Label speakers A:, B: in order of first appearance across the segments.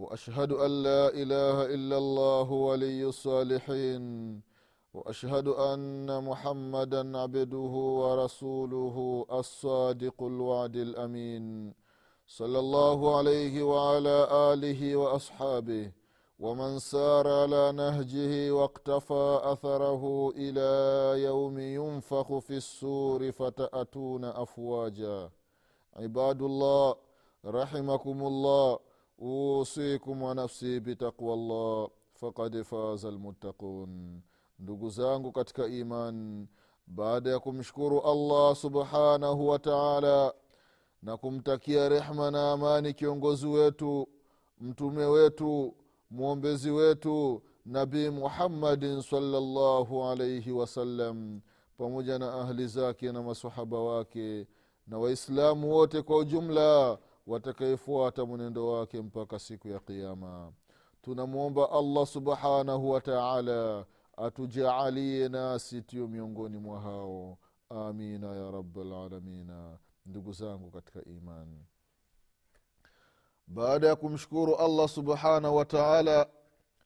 A: وأشهد أن لا إله إلا الله ولي الصالحين وأشهد أن محمدا عبده ورسوله الصادق الوعد الأمين صلى الله عليه وعلى آله وأصحابه ومن سار على نهجه واقتفى أثره إلى يوم ينفخ في السور فتأتون أفواجا. عباد الله رحمكم الله usikum wa nafsi bitaqwa llah fakad faza lmuttaqun ndugu zangu katika iman baada ya kumshukuru allah subhanahu wa taala na kumtakia rehma na amani kiongozi wetu mtume wetu mwombezi wetu nabi muhammadin salllahu alaihi wasallam pamoja na ahli zake na masahaba wake na waislamu wote kwa ujumla watakayefuata mwenendo wake mpaka siku ya qiama tunamwomba allah subhanahu wataala atujaalie nasi tiyo miongoni mwa hao. Amina ya rabalalamina ndugu zangu katika imani. Baada ya kumshukuru allah subhanahu wataala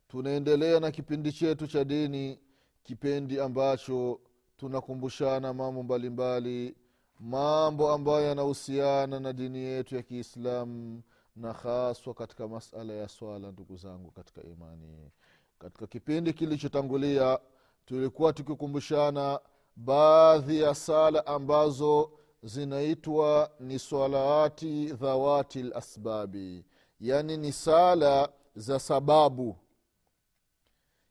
A: tunaendelea na kipindi chetu cha dini kipindi ambacho tunakumbushana mambo mbalimbali mambo ambayo yanahusiana na dini yetu ya kiislamu na haswa katika masala ya swala ndugu zangu katika imani. Katika kipindi kilichotangulia tulikuwa tukikumbushana baadhi ya sala ambazo zinaitwa ni swalaati dhawati lasbabi yaani ni sala za sababu.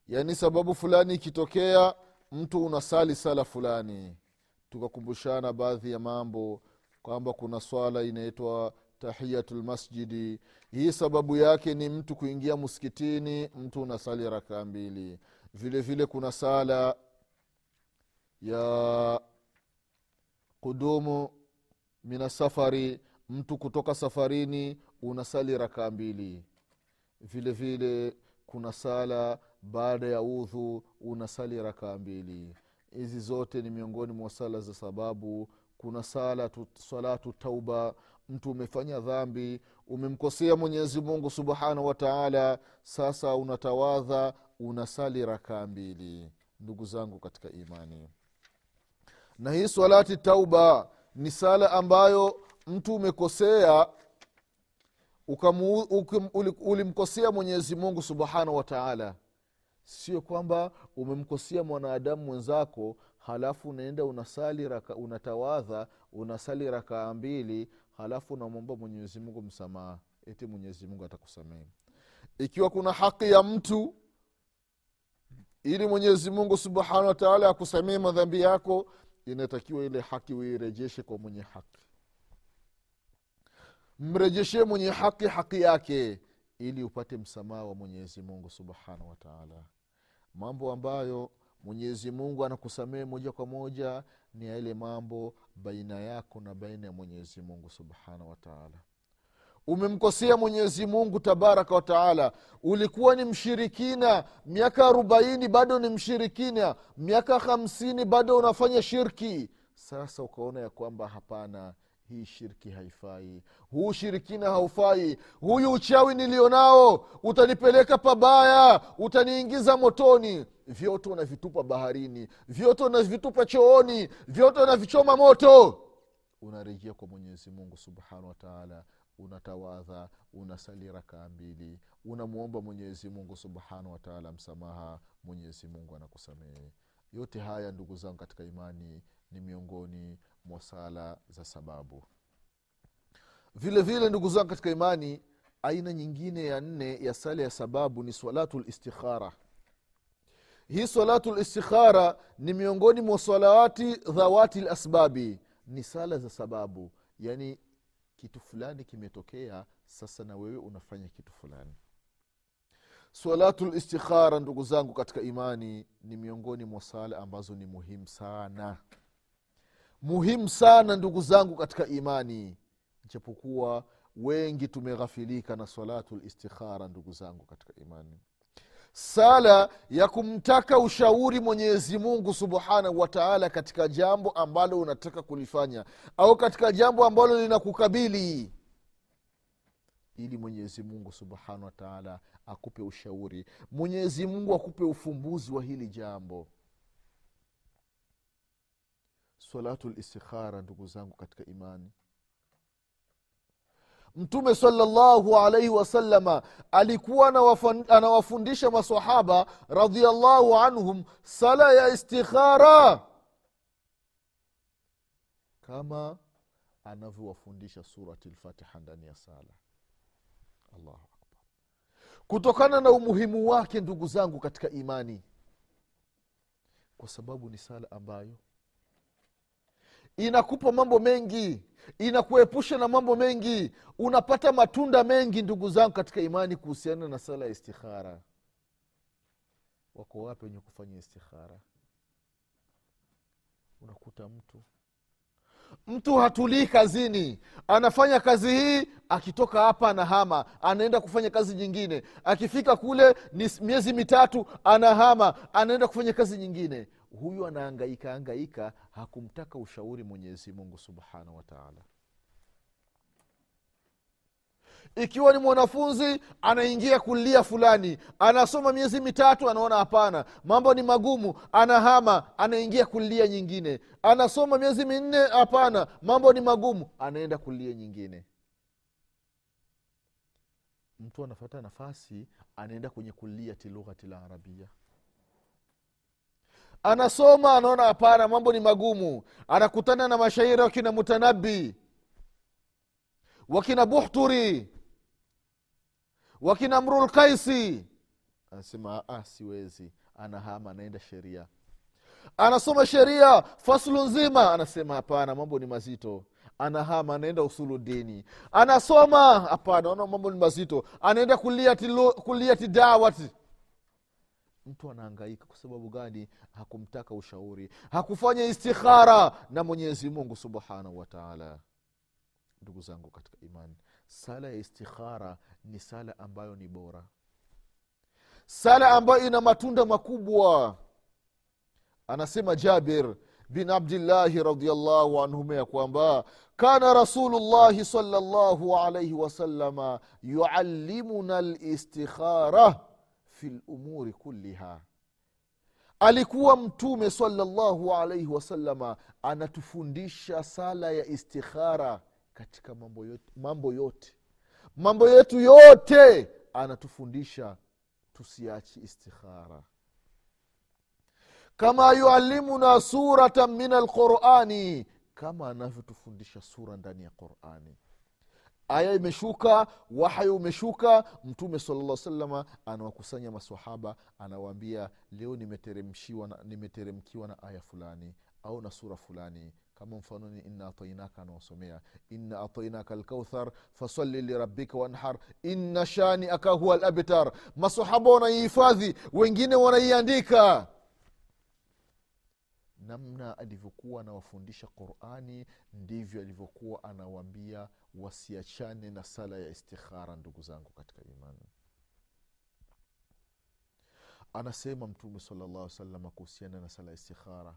A: Yaani sababu fulani ikitokea mtu unasali sala fulani tukakumbushana baadhi ya mambo kwamba kuna swala inaitwa tahiyatu lmasjidi hii sababu yake ni mtu kuingia msikitini mtu unasali rakaa mbili. Vile vile kuna sala ya kudumu mina safari mtu kutoka safarini unasali rakaa mbili. Vile vile kuna sala baada ya udhu unasali rakaa mbili hizi zote ni miongoni mwa sala za sababu. Kuna sala tu, salatu tauba. Mtu umefanya dhambi umemkosea mwenyezi mungu subhanahu wa taala sasa unatawadha unasali rakaa mbili. Ndugu zangu katika imani. Na hii swalati tauba ni sala ambayo mtu umekosea ulimkosea mwenyezi mungu subhanahu wa taala sio kwamba umemkosea mwanadamu mwenzako halafu unaenda unasali raka, unatawadha unasali rakaa mbili halafu unamwomba mwenyezimungu msamaha eti mwenyezimungu atakusamehe. Ikiwa kuna haki ya mtu ili mwenyezimungu subhanahu wataala akusamehe madhambi yako inatakiwa ile haki uirejeshe kwa mwenye haki. Mrejeshee mwenye haki haki yake ili upate msamaha wa mwenyezi mungu subhanahu wataala mambo ambayo mwenyezi mungu anakusamehe moja kwa moja ni yale mambo baina yako na baina ya mwenyezi mungu subhanahu wa taala. Umemkosea mwenyezi mungu tabaraka wataala ulikuwa ni mshirikina miaka arobaini bado ni mshirikina miaka hamsini bado unafanya shirki. Sasa ukaona ya kwamba hapana hii shirki haifai. Huu shirikina haufai. Huyu uchawi nilionao utanipeleka pabaya utaniingiza motoni. Vyote unavitupa baharini vyote unavitupa chooni vyote unavichoma moto. Unarejea kwa mwenyezi mungu subhanahu wataala unatawadha unasali rakaa mbili. Unamwomba mwenyezi mungu subhanahu wataala msamaha. Mwenyezi mungu anakusamehe. Yote haya ndugu zangu katika imani ni miongoni mwa sala za sababu. Vile vile ndugu zangu katika imani aina nyingine ya nne ya sala ya sababu ni swalatu listikhara hii salatu listikhara ni miongoni mwa salawati dhawati lasbabi ni sala za sababu. Yani kitu fulani kimetokea sasa na wewe unafanya kitu fulani. Salatu listikhara ndugu zangu katika imani ni miongoni mwa sala ambazo ni muhimu sana muhimu sana ndugu zangu katika imani. Japokuwa wengi tumeghafilika na salatu listikhara ndugu zangu katika imani. Sala ya kumtaka ushauri mwenyezi mungu subhanahu wa taala katika jambo ambalo unataka kulifanya au katika jambo ambalo linakukabili ili mwenyezi mungu subhanahu wa taala akupe ushauri. Mwenyezi mungu akupe ufumbuzi wa hili jambo salatu listikhara ndugu zangu katika imani. Mtume salllahu alaihi wasalama alikuwa anawafundisha masahaba radiallahu anhum sala ya istikhara. Kama anavyowafundisha surati lfatiha ndani ya sala. Allahu akbar. Kutokana na umuhimu wake ndugu zangu katika imani kwa sababu ni sala ambayo inakupa mambo mengi inakuepusha na mambo mengi unapata matunda mengi ndugu zangu katika imani kuhusiana na sala ya istikhara. Wako wapi wenye kufanya istikhara? Unakuta mtu. Mtu hatulii kazini. Anafanya kazi hii akitoka hapa anahama. Anaenda kufanya kazi nyingine. Akifika kule ni miezi mitatu anahama. Anaenda kufanya kazi nyingine huyu anaangaika angaika hakumtaka ushauri mwenyezi mungu subhanahu wataala ikiwa ni mwanafunzi anaingia kulia fulani anasoma miezi mitatu anaona hapana mambo ni magumu anahama anaingia kulia nyingine. Anasoma miezi minne hapana mambo ni magumu anaenda kulia nyingine. Mtu anafata nafasi anaenda kwenye kuliati lughati la arabia anasoma anaona hapana mambo ni magumu. Anakutana na mashairi wakina mutanabi wakina buhturi wakina mrulkaisi anasema ah, siwezi. Anahama anaenda sheria. Anasoma sheria faslu nzima. Anasema hapana mambo ni mazito. Anahama anaenda usulu dini. Anasoma hapana ona mambo ni mazito. Anaenda kuliati, kuliati dawati mtu anaangaika kwa sababu gani? Hakumtaka ushauri. Hakufanya istikhara na mwenyezi mungu subhanahu wataala ndugu zangu katika imani sala ya istikhara ni sala ambayo ni bora. Sala ambayo ina matunda makubwa. Anasema jabir bin abdillahi radiallahu anhuma ya kwamba kana rasulullahi salllahu alaihi wasalama yualimuna listikhara fi lumuri kulliha. Alikuwa mtume salllahu alaihi wasalama anatufundisha sala ya istikhara katika mambo yote mambo yote. Mambo yetu yote anatufundisha tusiachi istikhara. Kama yualimuna suratan min alqurani kama anavyotufundisha sura ndani ya qurani aya imeshuka wahyi umeshuka mtume salllah salama anawakusanya masahaba anawaambia leo nimeteremshiwa nimeteremkiwa na aya fulani au na sura fulani. Kama mfanoni inna atainaka anawasomea inna atainaka alkauthar fasali lirabika wanhar inna shaniaka huwa labtar masahaba wanaihifadhi wengine wanaiandika. Namna alivyokuwa anawafundisha qurani ndivyo alivyokuwa anawaambia wasiachane na sala ya istikhara ndugu zangu katika imani. Anasema mtume salllah salama kuhusiana na sala ya istikhara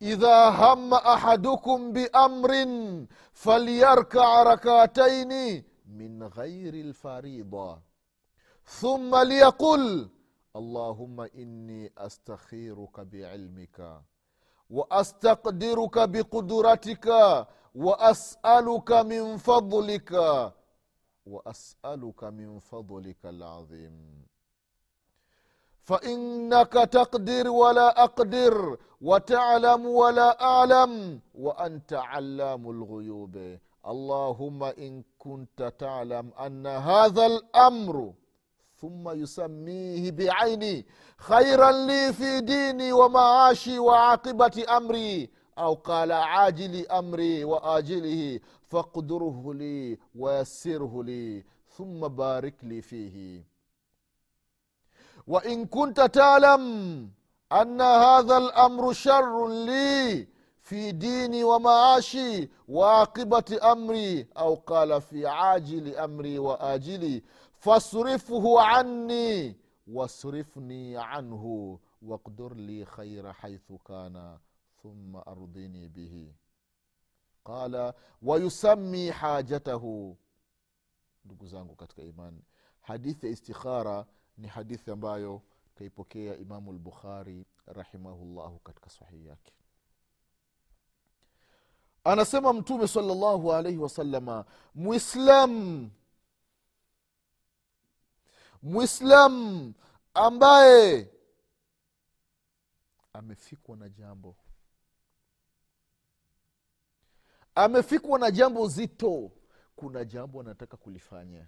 A: idha hama ahadukum biamrin falyarkaa rakataini min ghairi lfarida thumma liyaqul allahuma inni astakhiruka biilmika وأستقدرك بقدرتك وأسألك من فضلك. وأسألك من فضلك العظيم. فإنك تقدر ولا أقدر وتعلم ولا أعلم وأنت علام الغيوب. اللهم إن كنت تعلم أن هذا الأمر ثم يسميه بعيني خيرا لي في ديني ومعاشي وعاقبة أمري qala ajili amri wa ajilihi faqdurhu li wayasirhu li thumma barik li fihi وإن كنت تعلم أن هذا الأمر شر لي في ديني ومعاشي وعاقبة أمري أو قال في عاجل أمري وآجلي fasrifuhu anni wasrifni anhu wakdur li khaira haithu kana thumma ardhini bihi. Qala wayusami hajatahu. Ndugu zangu katika imani hadithi ya istikhara ni hadithi ambayo kaipokea imamu lbukhari rahimahullahu katika sahihi yake. Anasema mtume salllahu wasalama mwislamu mwislam ambaye amefikwa na jambo. Amefikwa na jambo zito. Kuna jambo anataka kulifanya.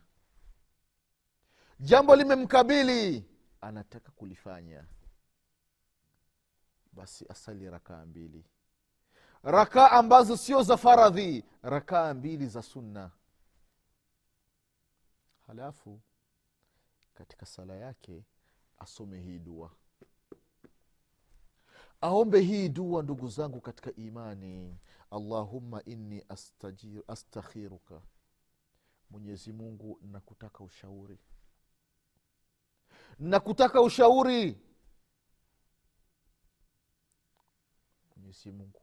A: Jambo limemkabili anataka kulifanya. Basi asali rakaa mbili. Rakaa ambazo sio za faradhi rakaa mbili za sunna. Halafu katika sala yake asome hii dua. Aombe hii dua ndugu zangu katika imani. Allahumma inni astakhiruka. Mwenyezi mungu nakutaka ushauri. Nakutaka ushauri. Mwenyezi mungu.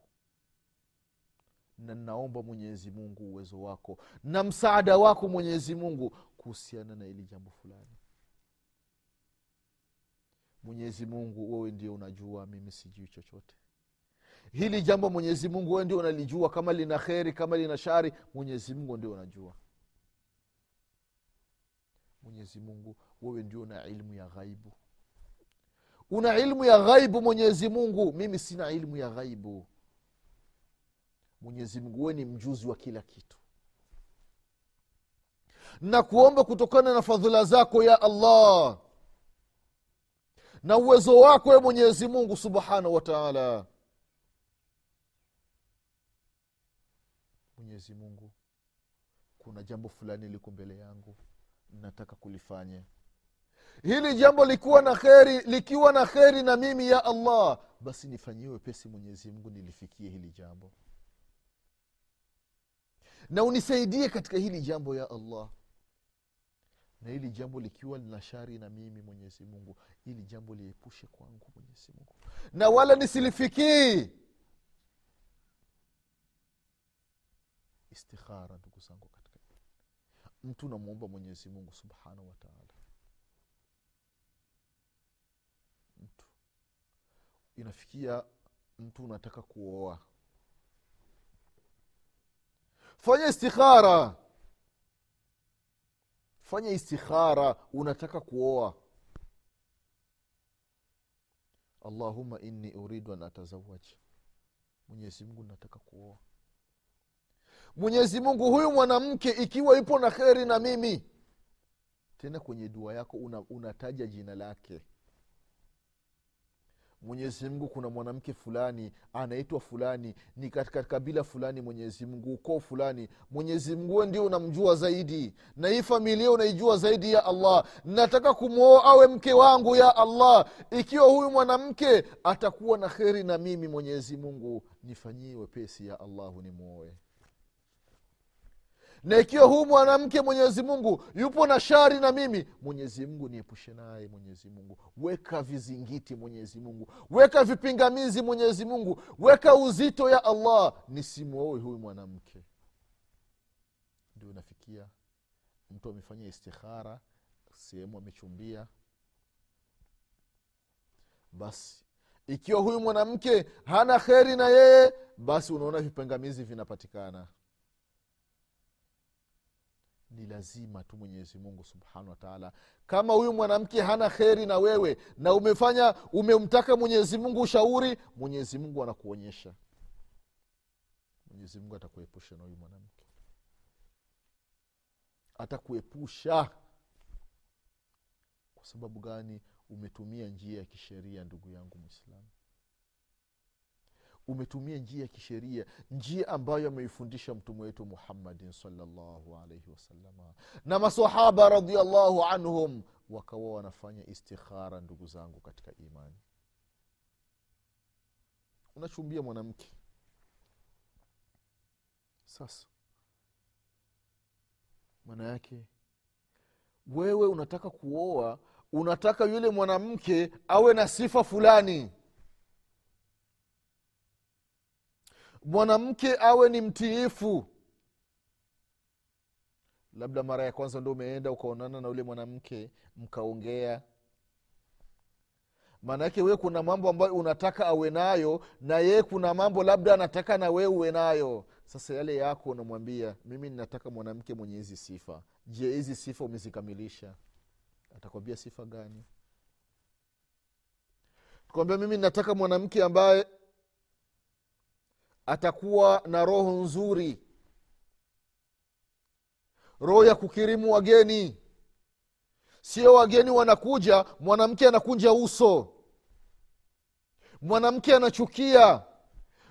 A: Na naomba mwenyezi mungu uwezo wako na msaada wako mwenyezi mungu kuhusiana na ili jambo fulani mwenyezi mungu wewe ndio unajua mimi sijui chochote. Hili jambo mwenyezi mungu wewe ndio unalijua. Kama lina kheri kama lina shari mwenyezi mungu ndio unajua. Mwenyezi mungu wewe ndio una ilmu ya ghaibu. Una ilmu ya ghaibu mwenyezi mungu. Mimi sina ilmu ya ghaibu. Mwenyezi mungu wewe ni mjuzi wa kila kitu. Na kuomba kutokana na fadhila zako ya allah na uwezo wako we mwenyezi mungu subhanahu wa taala. Mwenyezi mungu kuna jambo fulani liko mbele yangu nataka kulifanya hili jambo likiwa na kheri likiwa na kheri na mimi ya allah basi nifanyie wepesi mwenyezi mungu nilifikie hili jambo. Na unisaidie katika hili jambo ya allah na hili jambo likiwa lina shari na mimi mwenyezi mungu ili jambo liepushe kwangu mwenyezi mungu. Na wala nisilifikii. Istikhara ndugu zangu katika mtu namwomba mwenyezi mungu subhanahu wataala mtu. Inafikia mtu unataka kuoa. Fanya istikhara fanya istikhara unataka kuoa. Allahuma inni uridu an atazawaj mwenyezi mungu nataka kuoa. Mwenyezi mungu huyu mwanamke ikiwa ipo na kheri na mimi tena kwenye dua yako una, unataja jina lake mwenyezi mungu kuna mwanamke fulani anaitwa fulani ni katika kabila fulani mwenyezi mungu ukoo fulani. Mwenyezi mungu ndio unamjua zaidi. Na hii familia unaijua zaidi ya allah. Nataka kumwoa awe mke wangu ya allah. Ikiwa huyu mwanamke atakuwa na kheri na mimi mwenyezi mungu nifanyie wepesi ya allahu nimwoe na ikiwa huu mwanamke mwenyezi mungu yupo na shari na mimi mwenyezi mungu niepushe naye mwenyezi mungu. Weka vizingiti mwenyezi mungu. Weka vipingamizi mwenyezi mungu. Weka uzito ya allah. Nisimwoe huyu mwanamke. Ndio nafikia. Mtu amefanya istikhara sehemu amechumbia. Basi ikiwa huyu mwanamke hana kheri na yeye basi unaona vipingamizi vinapatikana ni lazima tu mwenyezi mungu subhanahu wataala kama huyu mwanamke hana kheri na wewe na umefanya umemtaka mwenyezi mungu ushauri mwenyezi mungu anakuonyesha. Mwenyezi mungu atakuepusha na huyu mwanamke. Atakuepusha. Kwa sababu gani? Umetumia njia ya kisheria ndugu yangu mwislamu umetumia njia ya kisheria njia ambayo ameifundisha mtume wetu muhammadin salllahu alaihi wasalama na masahaba radiallahu anhum wakawa wanafanya istikhara ndugu zangu katika imani. Unachumbia mwanamke. Sasa maana yake wewe unataka kuoa unataka yule mwanamke awe na sifa fulani mwanamke awe ni mtiifu. Labda mara ya kwanza ndo umeenda ukaonana na yule mwanamke mkaongea. Maanaake wee kuna mambo ambayo unataka awe nayo na yeye kuna mambo labda anataka na wee uwe nayo. Sasa yale yako unamwambia mimi ninataka mwanamke mwenye hizi sifa. Je hizi sifa umezikamilisha? Atakwambia sifa gani? Tukwambia mimi nataka mwanamke ambaye atakuwa na roho nzuri. Roho ya kukirimu wageni. Sio wageni wanakuja mwanamke anakunja uso. Mwanamke anachukia.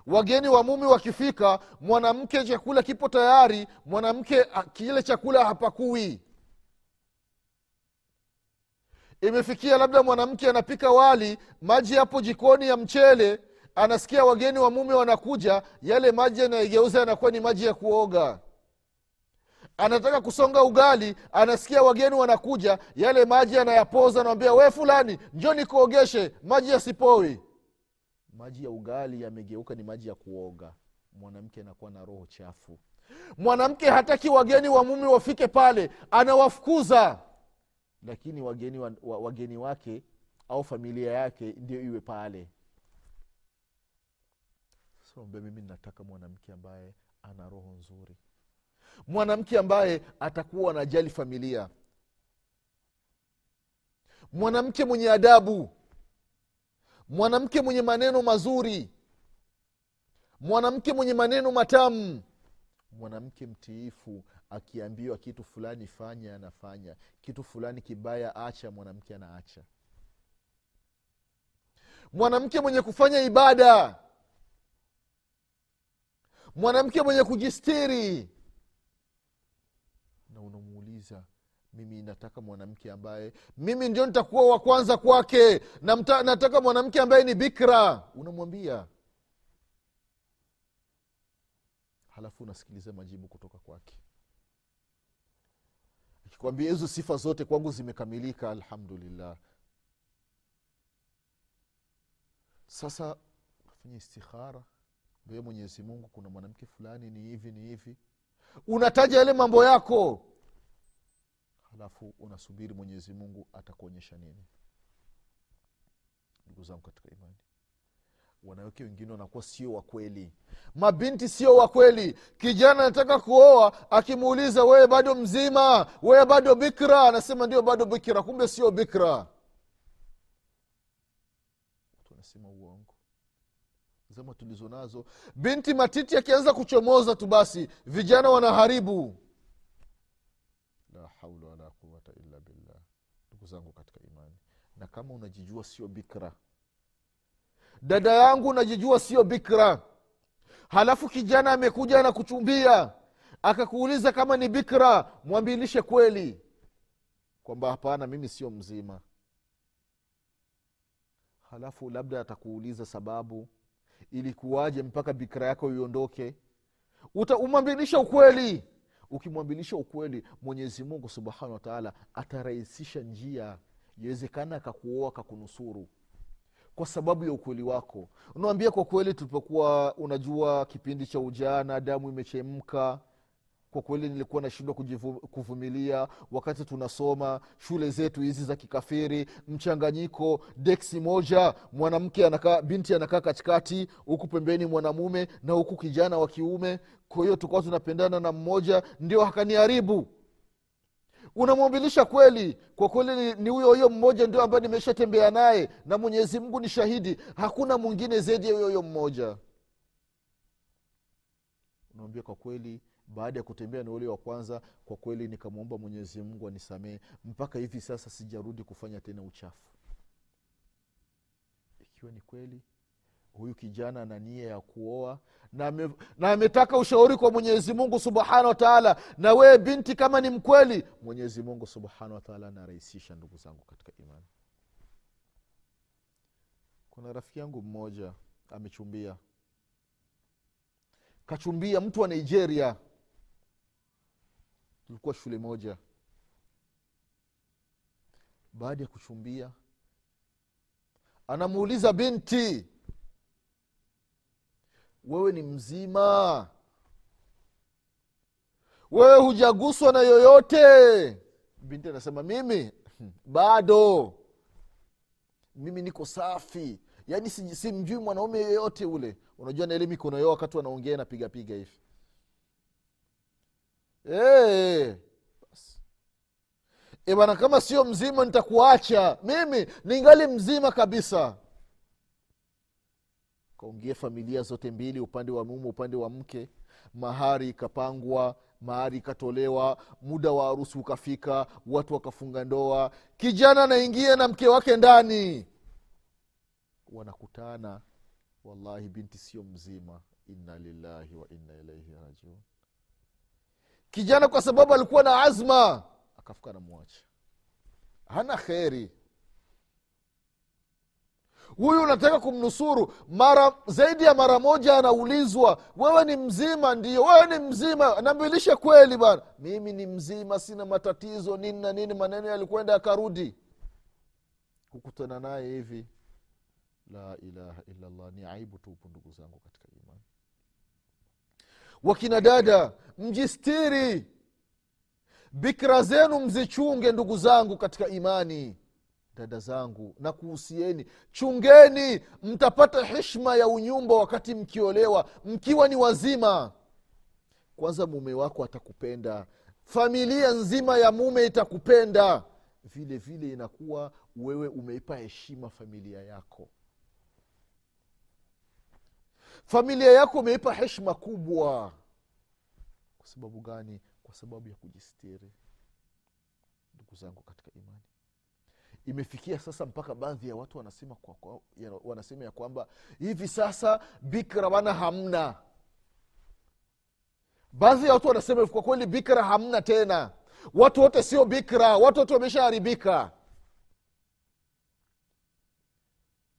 A: Wageni wa mumi wakifika mwanamke chakula kipo tayari mwanamke kile chakula hapakui. Imefikia labda mwanamke anapika wali maji yapo jikoni ya mchele anasikia wageni wa mume wanakuja yale maji anaigeuza yanakuwa ni maji ya kuoga. Anataka kusonga ugali anasikia wageni wanakuja yale maji anayapoza anawambia we fulani njo nikuogeshe maji yasipowi maji ya ugali yamegeuka ni maji ya kuoga. Mwanamke anakuwa na roho chafu. Mwanamke hataki wageni wa mume wafike pale anawafukuza. Lakini wageni, wa, wa, wageni wake au familia yake ndio iwe pale so mimi nataka mwanamke ambaye ana roho nzuri. Mwanamke ambaye atakuwa anajali familia. Mwanamke mwenye adabu. Mwanamke mwenye maneno mazuri. Mwanamke mwenye maneno matamu. Mwanamke mtiifu akiambiwa kitu fulani fanya anafanya. Kitu fulani kibaya acha mwanamke anaacha. Mwanamke mwenye kufanya ibada mwanamke mwenye kujistiri. Na unamuuliza mimi nataka mwanamke ambaye mimi ndio nitakuwa wa kwanza kwake na mta, nataka mwanamke ambaye ni bikra. Unamwambia. Halafu unasikiliza majibu kutoka kwake. Akikwambia hizo sifa zote kwangu zimekamilika alhamdulillah. Sasa fanya istikhara mbee mwenyezi mungu kuna mwanamke fulani ni hivi ni hivi. Unataja yale mambo yako. Halafu unasubiri mwenyezi mungu atakuonyesha nini? Ndugu zangu katika imani wanawake wengine wanakuwa sio wakweli mabinti sio wakweli kijana anataka kuoa akimuuliza wewe bado mzima? Wewe bado bikra? Anasema ndio bado bikra. Kumbe sio bikra. Tunasema uongo zama tulizo nazo binti matiti akianza kuchomoza tu basi vijana wanaharibu. La haula wala quwata illa billah. Ndugu zangu katika imani na kama unajijua sio bikra. Dada yangu unajijua sio bikra. Halafu kijana amekuja na kuchumbia akakuuliza kama ni bikra mwambilishe kweli. Kwamba hapana mimi sio mzima. Halafu labda atakuuliza sababu ilikuwaje mpaka bikira yako iondoke? Umwambilisha ukweli. Ukimwambilisha ukweli mwenyezi mungu subhanahu wataala atarahisisha njia. Iwezekana akakuoa akakunusuru. Kwa sababu ya ukweli wako. Unawambia kwa kweli tulipokuwa unajua kipindi cha ujana damu imechemka kwa kweli nilikuwa nashindwa kuvumilia wakati tunasoma shule zetu hizi za kikafiri. Mchanganyiko deksi moja mwanamke anakaa binti anakaa katikati huku pembeni mwanamume na huku kijana wa kiume. Kwa hiyo tukawa tunapendana na mmoja ndio akaniharibu. Unamwambilisha kweli? Kwa kweli ni huyo huyo mmoja ndio ambaye nimeshatembea naye na mwenyezi mungu ni shahidi hakuna mwingine zaidi ya huyo huyo mmoja unamwambia kwa kweli baada ya kutembea na ule wa kwanza kwa kweli nikamwomba mwenyezi mungu anisamee mpaka hivi sasa sijarudi kufanya tena uchafu. Ikiwa ni kweli huyu kijana ana nia ya kuoa na ametaka ushauri kwa mwenyezi mungu subhanahu wataala na wewe binti kama ni mkweli mwenyezi mungu subhanahu wataala anarahisisha ndugu zangu katika imani. Kuna rafiki yangu mmoja amechumbia kachumbia mtu wa nigeria. Tulikuwa shule moja. Baada ya kuchumbia anamuuliza binti wewe ni mzima? Wewe hujaguswa na yoyote? Binti anasema mimi bado mimi niko safi. Yaani si- simjui mwanaume yoyote ule. Unajua na ile mikono yao wakati wanaongea napigapiga hivi. Hey. e bana kama sio mzima nitakuacha. Mimi ningali mzima kabisa. Kaongea familia zote mbili upande wa mume upande wa mke. Mahari ikapangwa mahari ikatolewa muda wa harusi ukafika watu wakafunga ndoa kijana anaingia na mke wake ndani. Wanakutana wallahi binti sio mzima. Inna lillahi wa inna ilaihi rajiun. Kijana kwa sababu alikuwa na azma akafuka namwacha hana kheri huyu unataka kumnusuru mara zaidi ya mara moja anaulizwa wewe ni mzima? Ndio wewe ni mzima. Nambilishe kweli bana mimi ni mzima sina matatizo nini na nini. Maneno yalikwenda yakarudi. Kukutana naye hivi la ilaha illallah ni aibu tupu ndugu zangu katika imani. Wakina dada mjistiri. Bikra zenu mzichunge ndugu zangu katika imani dada zangu na kuhusieni. Chungeni mtapata heshma ya unyumba wakati mkiolewa mkiwa ni wazima. Kwanza mume wako atakupenda familia nzima ya mume itakupenda. Vile vile inakuwa wewe umeipa heshima familia yako. Familia yako umeipa heshima kubwa. Kwa sababu gani? Kwa sababu ya kujistiri. Ndugu zangu katika imani imefikia sasa mpaka baadhi ya watu wanasema, kwa, kwa, ya, wanasema ya kwamba hivi sasa bikra wana hamna. Baadhi ya watu wanasema kwa kweli bikra hamna tena. Watu wote sio bikra watu wote wameshaharibika.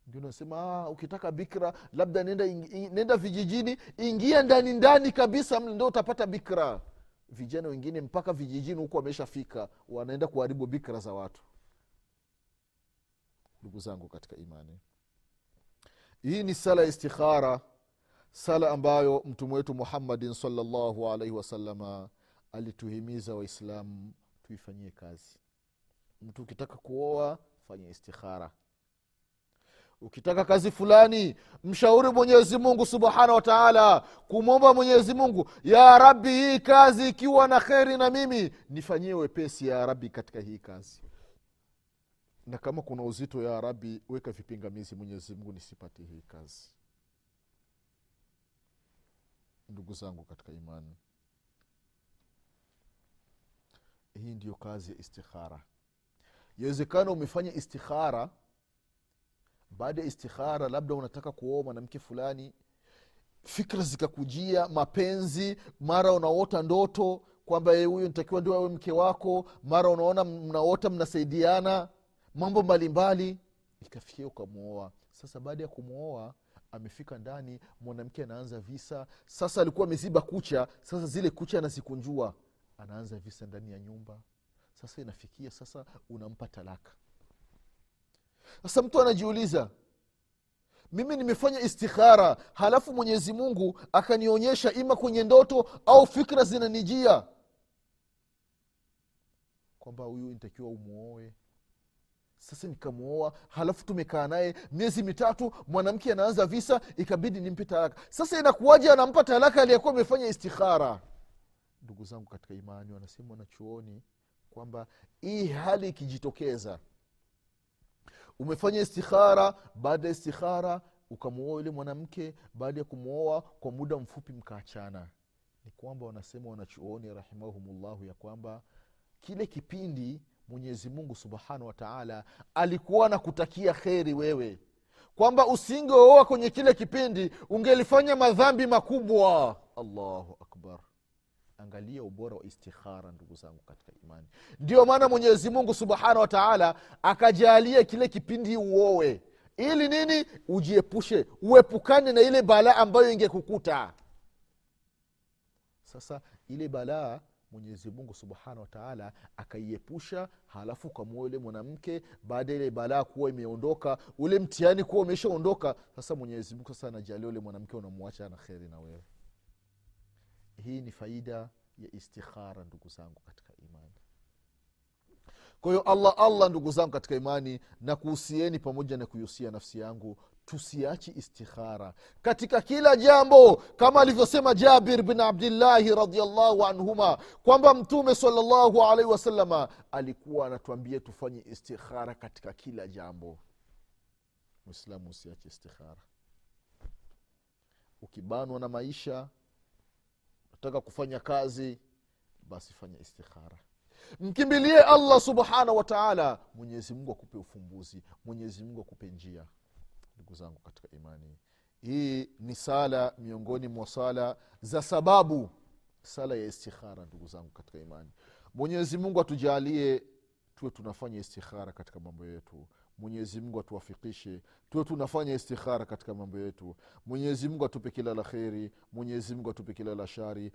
A: Ndio nasema ah, ukitaka bikra labda nenda, nenda vijijini ingia ndani ndani kabisa ndo utapata bikra. Vijana wengine mpaka vijijini huku wameshafika wanaenda kuharibu bikra za watu ndugu zangu katika imani. Hii ni sala ya istikhara sala ambayo mtume wetu muhammadin salllahu alaihi wasalama alituhimiza waislamu tuifanyie kazi. Mtu ukitaka kuoa fanya istikhara. Ukitaka kazi fulani mshauri mwenyezi mungu subhanahu wa taala kumwomba mwenyezi mungu ya rabi hii kazi ikiwa na kheri na mimi nifanyie wepesi ya rabi katika hii kazi na kama kuna uzito ya rabi weka vipingamizi mwenyezi mungu hii kazi. Ndugu zangu katika imani hii ndiyo kazi ya istikhara. Yawezekana umefanya istikhara baada ya istikhara labda unataka kuoa mwanamke fulani fikra zikakujia mapenzi mara unaota ndoto kwamba yeye huyu ntakiwa ndio awe mke wako mara unaona mnaota mnasaidiana mambo mbalimbali. Ikafikia ukamwoa. Sasa baada ya kumwoa amefika ndani mwanamke anaanza visa. Sasa alikuwa ameziba kucha. Sasa zile kucha anazikunjua anaanza visa ndani ya nyumba. Sasa inafikia sasa unampa talaka. Sasa mtu anajiuliza mimi nimefanya istikhara halafu mwenyezi mungu akanionyesha ima kwenye ndoto au fikra zinanijia? Kwamba huyu nitakiwa umwoe sasa nikamwoa halafu tumekaa naye miezi mitatu mwanamke anaanza visa ikabidi nimpe talaka. Sasa inakuwaje anampa talaka aliyekuwa amefanya istikhara? Ndugu zangu katika imani wanasema wanachuoni kwamba hii hali ikijitokeza umefanya istikhara baada ya istikhara ukamwoa yule mwanamke baada ya kumwoa kwa muda mfupi mkaachana. Ni kwamba wanasema wanachuoni rahimahumullahu ya kwamba kile kipindi mwenyezi mungu subhanahu wa taala alikuwa na kutakia kheri wewe. Kwamba usingeoa kwenye kile kipindi ungelifanya madhambi makubwa. Allahu akbar. Angalia ubora wa istikhara ndugu zangu katika imani. Ndio maana mwenyezi mungu subhanahu wa taala akajalia kile kipindi uowe ili nini? Ujiepushe uepukane na ile balaa ambayo ingekukuta. Sasa ile balaa mwenyezi mungu subhanahu wataala akaiepusha halafu ukamua yule mwanamke baada ile balaa kuwa imeondoka ule mtihani kuwa umeshaondoka sasa mwenyezi mungu sasa anajalia ule mwanamke unamwacha na kheri na wewe. Hii ni faida ya istikhara ndugu zangu katika imani. Kwa hiyo allah allah ndugu zangu katika imani na kuhusieni pamoja na kuihusia nafsi yangu tusiachi istikhara. Katika kila jambo kama alivyosema jabir bin abdillahi radiallahu anhuma kwamba mtume salllahu alaihi wasalama alikuwa anatuambia tufanye istikhara katika kila jambo. Mwislamu usiache istikhara. Ukibanwa na maisha unataka kufanya kazi basi fanya istikhara. Mkimbilie allah subhanahu wataala mwenyezimungu mwenyezi mungu akupe ufumbuzi mwenyezi mungu akupe njia ndugu zangu katika imani. Hii ni sala miongoni mwa sala za sababu sala ya istikhara ndugu zangu katika imani. Mwenyezi mungu atujalie tuwe tunafanya istikhara katika mambo yetu. Mwenyezi mungu atuwafikishe tuwe tunafanya istikhara katika mambo yetu. Mwenyezi mungu atupe kila la kheri. Mwenyezi mungu atupe kila la shari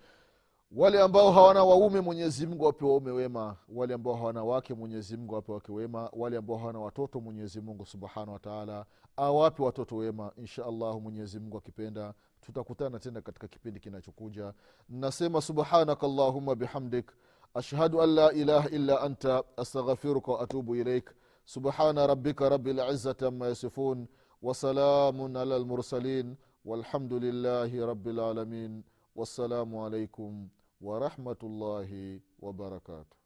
A: wale ambao hawana waume mwenyezi mungu awape waume wema. Wale ambao hawana wake mwenyezi mungu awape wake wema. Wale ambao hawana watoto mwenyezi mungu subhanahu wataala awape watoto wema. Insha allahu mwenyezi mungu akipenda tutakutana tena katika kipindi kinachokuja. Nasema subhanaka allahuma bihamdik ashhadu an la ilaha illa anta astaghfiruka waatubu ilaik. Subhana rabika rabi lizati ama yasifun wasalamun ala lmursalin walhamdu lillahi rabi lalamin wassalamu ورحمة الله وبركاته.